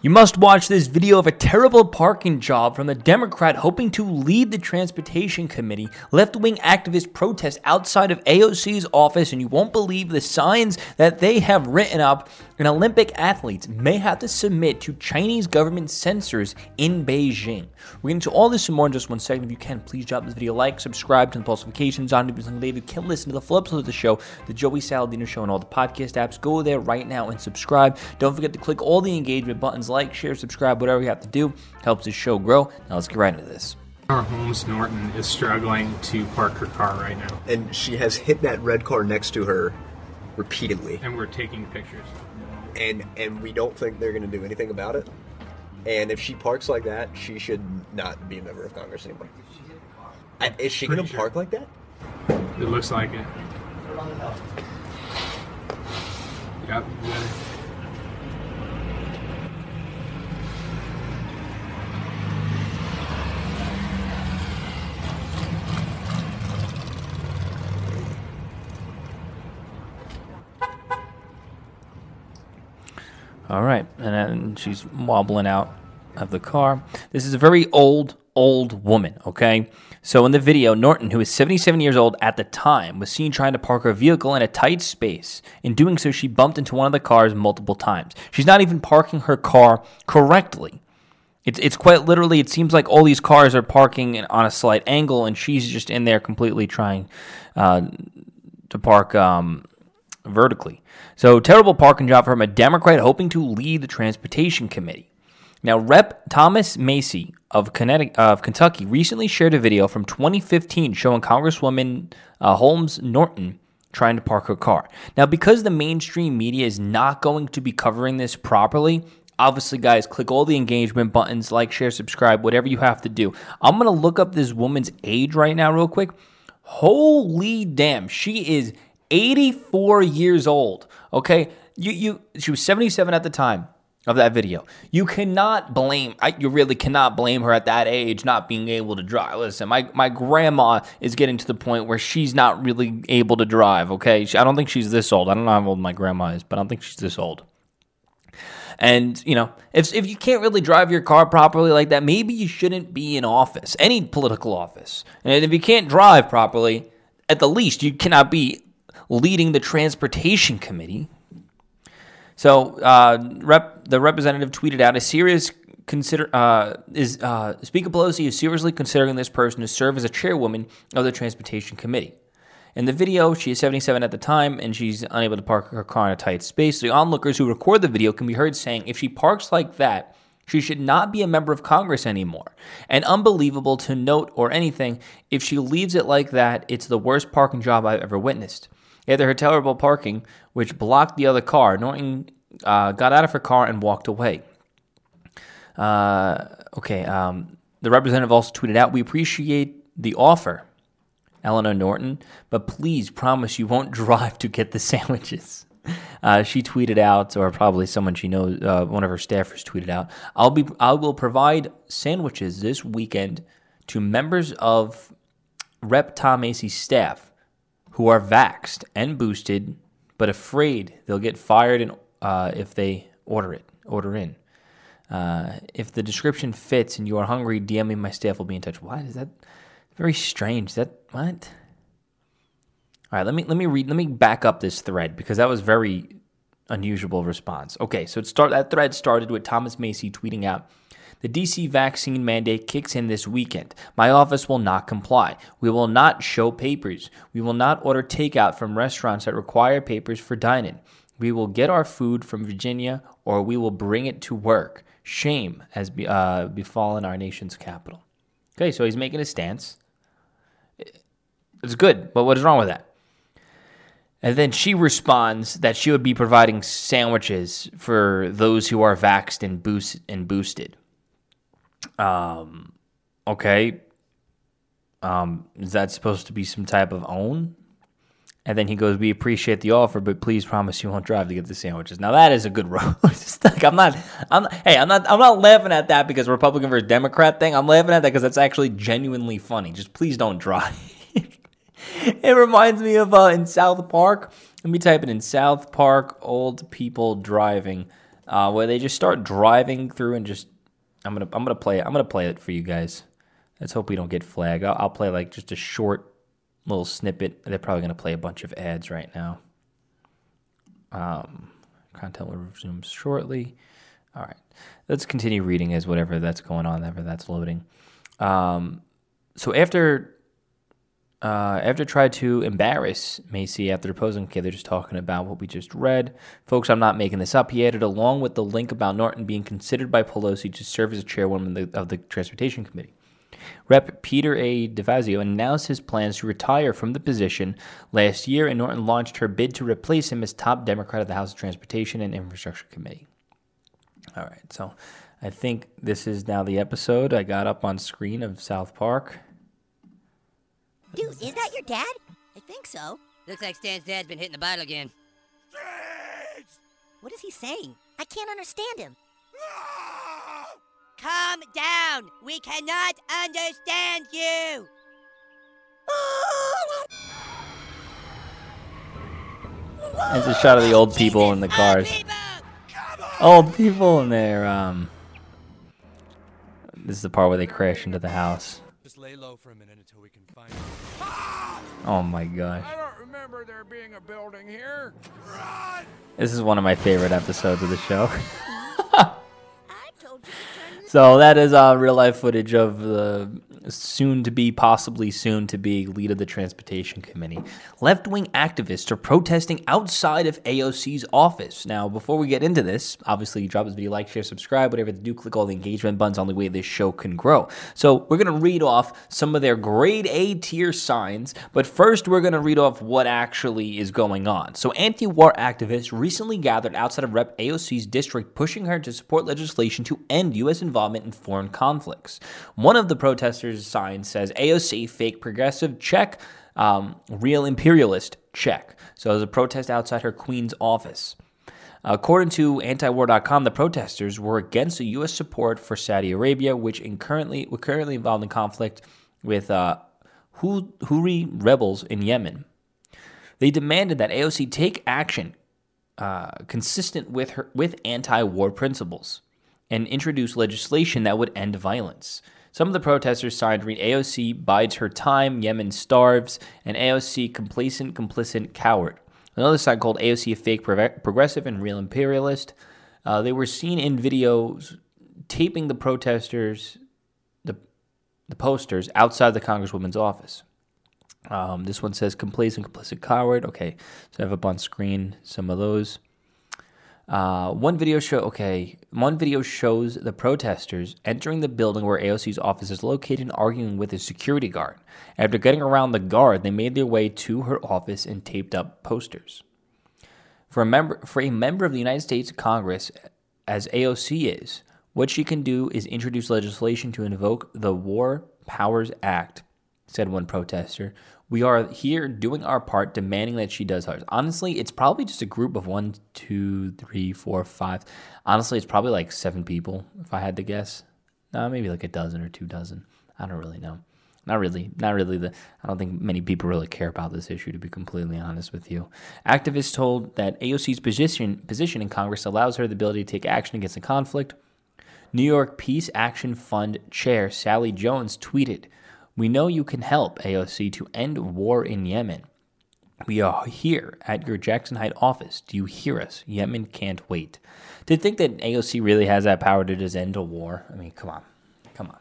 You must watch this video of a terrible parking job from a Democrat hoping to lead the Transportation Committee. Left wing activists protest outside of AOC's office, and you won't believe the signs that they have written up. And Olympic athletes may have to submit to Chinese government censors in Beijing. We're getting to all this and more in just one second. If you can, please drop this video a like, subscribe, turn the post notifications on. If you can listen to the full episode of the show, the Joey Saladino Show, and all the podcast apps. Go there right now and subscribe. Don't forget to click all the engagement buttons like, share, subscribe, whatever you have to do. Helps the show grow. Now let's get right into this. Our Holmes Norton is struggling to park her car right now, and she has hit that red car next to her repeatedly. and we're taking pictures. And and we don't think they're going to do anything about it. And if she parks like that, she should not be a member of Congress anymore. I, is she going to sure. park like that? It looks like it. Yep. All right, and then she's wobbling out of the car. This is a very old, old woman, okay? So in the video, Norton, who is 77 years old at the time, was seen trying to park her vehicle in a tight space. In doing so, she bumped into one of the cars multiple times. She's not even parking her car correctly. It's, it's quite literally, it seems like all these cars are parking on a slight angle, and she's just in there completely trying uh, to park um, vertically. So, terrible parking job from a Democrat hoping to lead the Transportation Committee. Now, Rep. Thomas Massie of, Connecticut, of Kentucky recently shared a video from 2015 showing Congresswoman uh, Holmes Norton trying to park her car. Now, because the mainstream media is not going to be covering this properly, obviously, guys, click all the engagement buttons, like, share, subscribe, whatever you have to do. I'm going to look up this woman's age right now, real quick. Holy damn, she is 84 years old. Okay, you you she was 77 at the time of that video. You cannot blame I, you really cannot blame her at that age not being able to drive. Listen, my my grandma is getting to the point where she's not really able to drive. Okay, She- I don't think she's this old. I don't know how old my grandma is, but I don't think she's this old. And you know, if if you can't really drive your car properly like that, maybe you shouldn't be in office, any political office. And if you can't drive properly, at the least you cannot be leading the transportation committee. So, uh, rep, the representative tweeted out a serious consider uh, is uh, Speaker Pelosi is seriously considering this person to serve as a chairwoman of the transportation committee. In the video, she is 77 at the time and she's unable to park her car in a tight space. The onlookers who record the video can be heard saying, if she parks like that, she should not be a member of Congress anymore. And unbelievable to note or anything, if she leaves it like that, it's the worst parking job I've ever witnessed. After her terrible parking, which blocked the other car, Norton uh, got out of her car and walked away. Uh, okay, um, the representative also tweeted out, We appreciate the offer, Eleanor Norton, but please promise you won't drive to get the sandwiches. Uh, she tweeted out, or probably someone she knows, uh, one of her staffers tweeted out, "I'll be, I will provide sandwiches this weekend to members of Rep Tom Massie's staff who are vaxxed and boosted, but afraid they'll get fired uh, if they order it, order in. Uh, if the description fits and you are hungry, DM me. My staff will be in touch. What is that? Very strange. That what? All right, let me let me read. Let me back up this thread because that was very unusual response. Okay, so it start that thread started with Thomas Massie tweeting out. The DC vaccine mandate kicks in this weekend. My office will not comply. We will not show papers. We will not order takeout from restaurants that require papers for dining. We will get our food from Virginia or we will bring it to work. Shame has be, uh, befallen our nation's capital. Okay, so he's making a stance. It's good, but what is wrong with that? And then she responds that she would be providing sandwiches for those who are vaxxed and boost and boosted. Um, okay. Um, is that supposed to be some type of own? And then he goes, "We appreciate the offer, but please promise you won't drive to get the sandwiches." Now that is a good road. Like, I'm not, I'm not, hey, I'm not, I'm not laughing at that because Republican versus Democrat thing. I'm laughing at that because that's actually genuinely funny. Just please don't drive. it reminds me of uh, in South Park. Let me type it in South Park. Old people driving. uh, where they just start driving through and just. I'm gonna I'm gonna play it. I'm gonna play it for you guys. Let's hope we don't get flagged. I'll, I'll play like just a short little snippet. They're probably gonna play a bunch of ads right now. Um, content will resume shortly. All right, let's continue reading as whatever that's going on, whatever that's loading. Um, so after uh, after tried to embarrass Massie after deposing, okay, they're just talking about what we just read. Folks, I'm not making this up. He added, along with the link about Norton being considered by Pelosi to serve as a chairwoman of the, of the Transportation Committee. Rep. Peter A. DeFazio announced his plans to retire from the position last year, and Norton launched her bid to replace him as top Democrat of the House of Transportation and Infrastructure Committee. All right, so I think this is now the episode I got up on screen of South Park. Dude, is that your dad? I think so. Looks like Stan's dad's been hitting the bottle again. What is he saying? I can't understand him. Calm down. We cannot understand you. It's a shot of the old people in the cars. Old people in their um. This is the part where they crash into the house. Just lay low for a minute Oh my gosh. I don't remember there being a building here. Run! This is one of my favorite episodes of the show. I told you to turn So that is uh, real life footage of the soon to be, possibly soon to be lead of the transportation committee. Left wing activists are protesting outside of AOC's office. Now, before we get into this, obviously drop this video, like, share, subscribe, whatever to do. Click all the engagement buttons. Only way this show can grow. So we're gonna read off some of their grade A tier signs, but first we're gonna read off what actually is going on. So anti-war activists recently gathered outside of Rep AOC's district, pushing her to support legislation to end U.S. involvement in foreign conflicts. One of the protesters' signs says AOC fake progressive check, um, real imperialist check. So there's a protest outside her Queens office. According to antiwar.com, the protesters were against the U.S. support for Saudi Arabia, which in currently were currently involved in conflict with uh, Houthi rebels in Yemen. They demanded that AOC take action uh, consistent with her with anti-war principles and introduce legislation that would end violence. Some of the protesters signed read AOC bides her time, Yemen starves, and AOC complacent, complicit, coward. Another sign called AOC a fake prog- progressive and real imperialist. Uh, they were seen in videos taping the protesters, the the posters outside the Congresswoman's office. Um, this one says complacent, complicit, coward. Okay, so I have up on screen some of those. Uh, one video show okay. One video shows the protesters entering the building where AOC's office is located and arguing with a security guard. After getting around the guard, they made their way to her office and taped up posters. For a member for a member of the United States Congress, as AOC is, what she can do is introduce legislation to invoke the War Powers Act, said one protester. We are here doing our part, demanding that she does hers. Honestly, it's probably just a group of one, two, three, four, five. Honestly, it's probably like seven people, if I had to guess. No, maybe like a dozen or two dozen. I don't really know. Not really. Not really. The I don't think many people really care about this issue. To be completely honest with you, activists told that AOC's position position in Congress allows her the ability to take action against the conflict. New York Peace Action Fund Chair Sally Jones tweeted, "We know you can help AOC to end war in Yemen. We are here at your Jackson Heights office. Do you hear us? Yemen can't wait." To think that AOC really has that power to just end a war, I mean, come on, come on.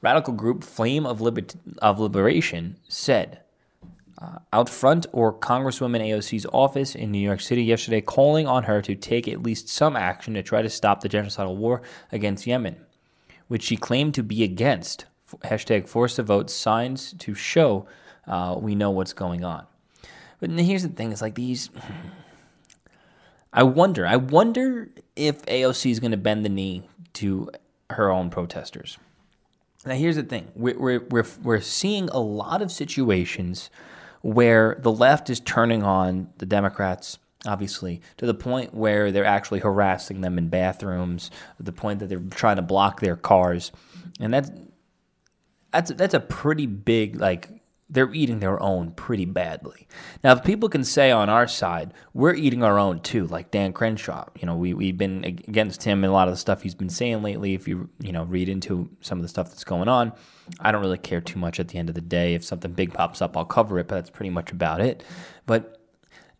Radical group Flame of, Liber- of Liberation said uh, out front or Congresswoman AOC's office in New York City yesterday, calling on her to take at least some action to try to stop the genocidal war against Yemen, which she claimed to be against. Hashtag force the vote signs to show uh, we know what's going on. But here's the thing: it's like these. I wonder. I wonder if AOC is going to bend the knee to her own protesters. Now, here's the thing: we're we're we're, we're seeing a lot of situations where the left is turning on the Democrats, obviously, to the point where they're actually harassing them in bathrooms, the point that they're trying to block their cars, and that's that's that's a pretty big like they're eating their own pretty badly. Now, if people can say on our side, we're eating our own too, like Dan Crenshaw. You know, we, we've been against him and a lot of the stuff he's been saying lately. If you, you know, read into some of the stuff that's going on, I don't really care too much at the end of the day. If something big pops up, I'll cover it, but that's pretty much about it. But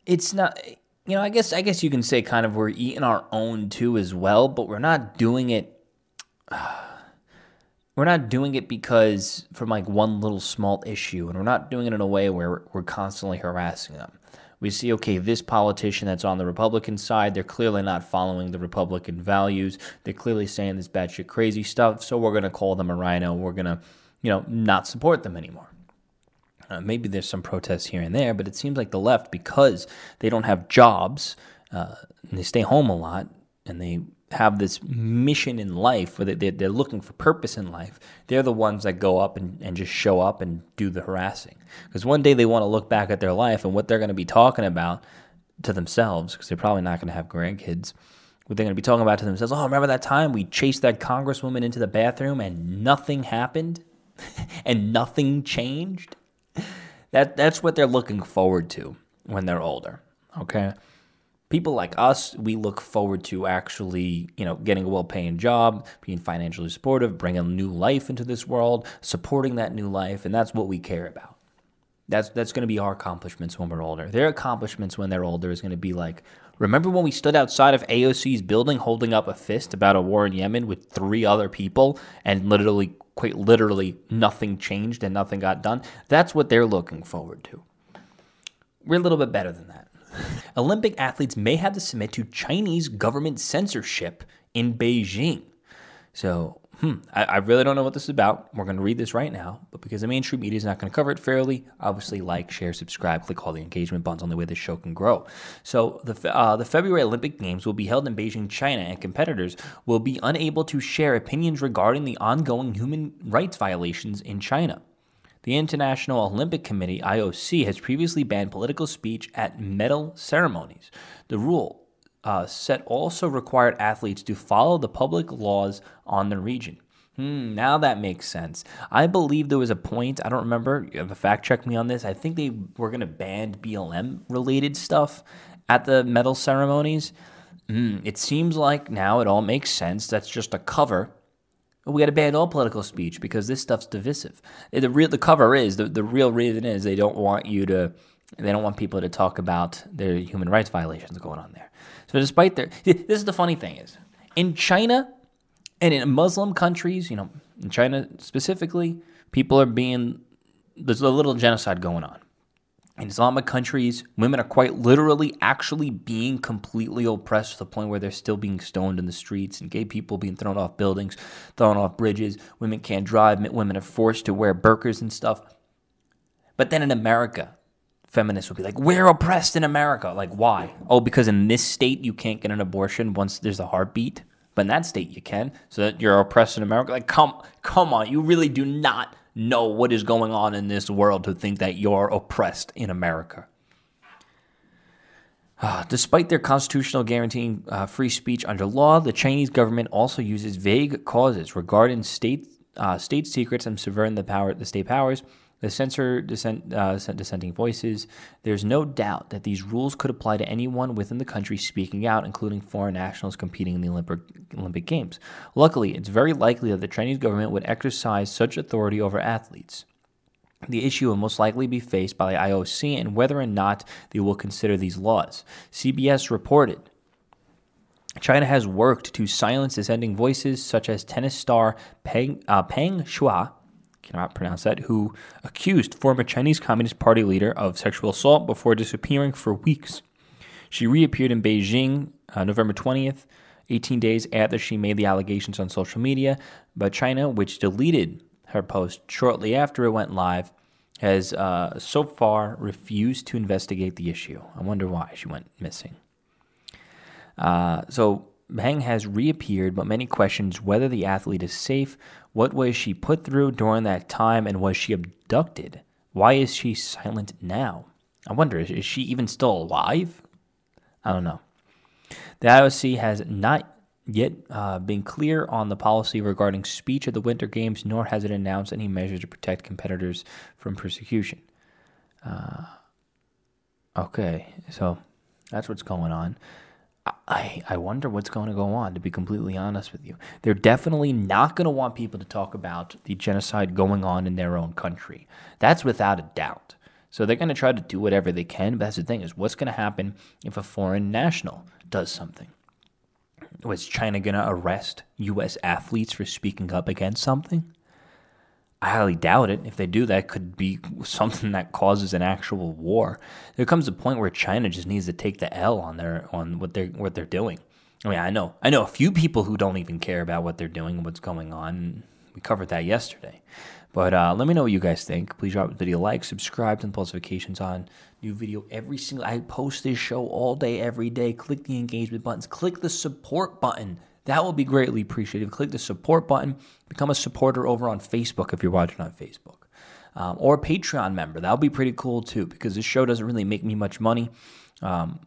it's not, you know, I guess, I guess you can say kind of we're eating our own too as well, but we're not doing it we're not doing it because from like one little small issue and we're not doing it in a way where we're constantly harassing them. We see okay this politician that's on the republican side they're clearly not following the republican values. They're clearly saying this batshit crazy stuff so we're going to call them a RINO. We're going to you know not support them anymore. Uh, maybe there's some protests here and there but it seems like the left because they don't have jobs uh, and they stay home a lot and they have this mission in life, where they, they're looking for purpose in life, they're the ones that go up and, and just show up and do the harassing. Because one day they want to look back at their life and what they're going to be talking about to themselves, because they're probably not going to have grandkids. What they're going to be talking about to themselves, oh, remember that time we chased that congresswoman into the bathroom and nothing happened and nothing changed? That, that's what they're looking forward to when they're older, okay? People like us, we look forward to actually, you know, getting a well-paying job, being financially supportive, bringing new life into this world, supporting that new life, and that's what we care about. That's that's going to be our accomplishments when we're older. Their accomplishments when they're older is going to be like, remember when we stood outside of AOC's building holding up a fist about a war in Yemen with three other people and literally quite literally nothing changed and nothing got done? That's what they're looking forward to. We're a little bit better than that. Olympic athletes may have to submit to Chinese government censorship in Beijing. So, hmm, I, I, really don't know what this is about. We're going to read this right now, but because the mainstream media is not going to cover it fairly, obviously like, share, subscribe, click all the engagement buttons on the way this show can grow. So, the, uh, the February Olympic Games will be held in Beijing, China, and competitors will be unable to share opinions regarding the ongoing human rights violations in China. The International Olympic Committee, IOC, has previously banned political speech at medal ceremonies. The rule uh, set also required athletes to follow the public laws on the region. Hmm, now that makes sense. I believe there was a point, I don't remember, you have to fact check me on this. I think they were going to ban BLM related stuff at the medal ceremonies. Hmm, it seems like now it all makes sense. That's just a cover we got to ban all political speech because this stuff's divisive. The real the cover is the, the real reason is they don't want you to they don't want people to talk about their human rights violations going on there. So despite their this is the funny thing is in China and in Muslim countries, you know, in China specifically, people are being there's a little genocide going on in Islamic countries, women are quite literally actually being completely oppressed to the point where they're still being stoned in the streets and gay people being thrown off buildings, thrown off bridges. Women can't drive. Women are forced to wear burqas and stuff. But then in America, feminists will be like, We're oppressed in America. Like, why? Oh, because in this state you can't get an abortion once there's a heartbeat. But in that state you can. So that you're oppressed in America. Like, come come on, you really do not know what is going on in this world to think that you're oppressed in America. Uh, despite their constitutional guaranteeing uh, free speech under law, the Chinese government also uses vague causes regarding state uh, state secrets and subverting the power the state powers the censor dissent, uh, dissenting voices. There's no doubt that these rules could apply to anyone within the country speaking out, including foreign nationals competing in the Olympic, Olympic Games. Luckily, it's very likely that the Chinese government would exercise such authority over athletes. The issue will most likely be faced by the IOC and whether or not they will consider these laws. CBS reported China has worked to silence dissenting voices such as tennis star Peng, uh, Peng Shuai cannot pronounce that, who accused former Chinese Communist Party leader of sexual assault before disappearing for weeks. She reappeared in Beijing uh, November 20th, 18 days after she made the allegations on social media, but China, which deleted her post shortly after it went live, has uh, so far refused to investigate the issue. I wonder why she went missing. Uh, so Heng has reappeared, but many questions whether the athlete is safe, what was she put through during that time, and was she abducted? Why is she silent now? I wonder, is, is she even still alive? I don't know. The IOC has not yet uh, been clear on the policy regarding speech at the Winter Games, nor has it announced any measures to protect competitors from persecution. Uh, okay, so that's what's going on. I, I wonder what's going to go on, to be completely honest with you. They're definitely not going to want people to talk about the genocide going on in their own country. That's without a doubt. So they're going to try to do whatever they can. But that's the thing is, what's going to happen if a foreign national does something? Was China going to arrest U.S. athletes for speaking up against something? I highly doubt it. If they do, that could be something that causes an actual war. There comes a point where China just needs to take the L on their on what they're what they're doing. I mean, I know I know a few people who don't even care about what they're doing and what's going on. We covered that yesterday. But uh, let me know what you guys think. Please drop the video like, subscribe, turn notifications on. New video every single. I post this show all day, every day. Click the engagement buttons. Click the support button. That will be greatly appreciated. Click the support button. Become a supporter over on Facebook if you're watching on Facebook. Um, or a Patreon member. That would be pretty cool too because this show doesn't really make me much money. Um,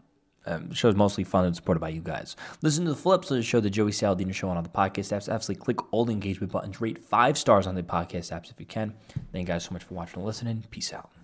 um, the show's mostly funded and supported by you guys. Listen to the flips of the show, the Joey Saladino Show on all the podcast apps. Absolutely click all the engagement buttons. Rate five stars on the podcast apps if you can. Thank you guys so much for watching and listening. Peace out.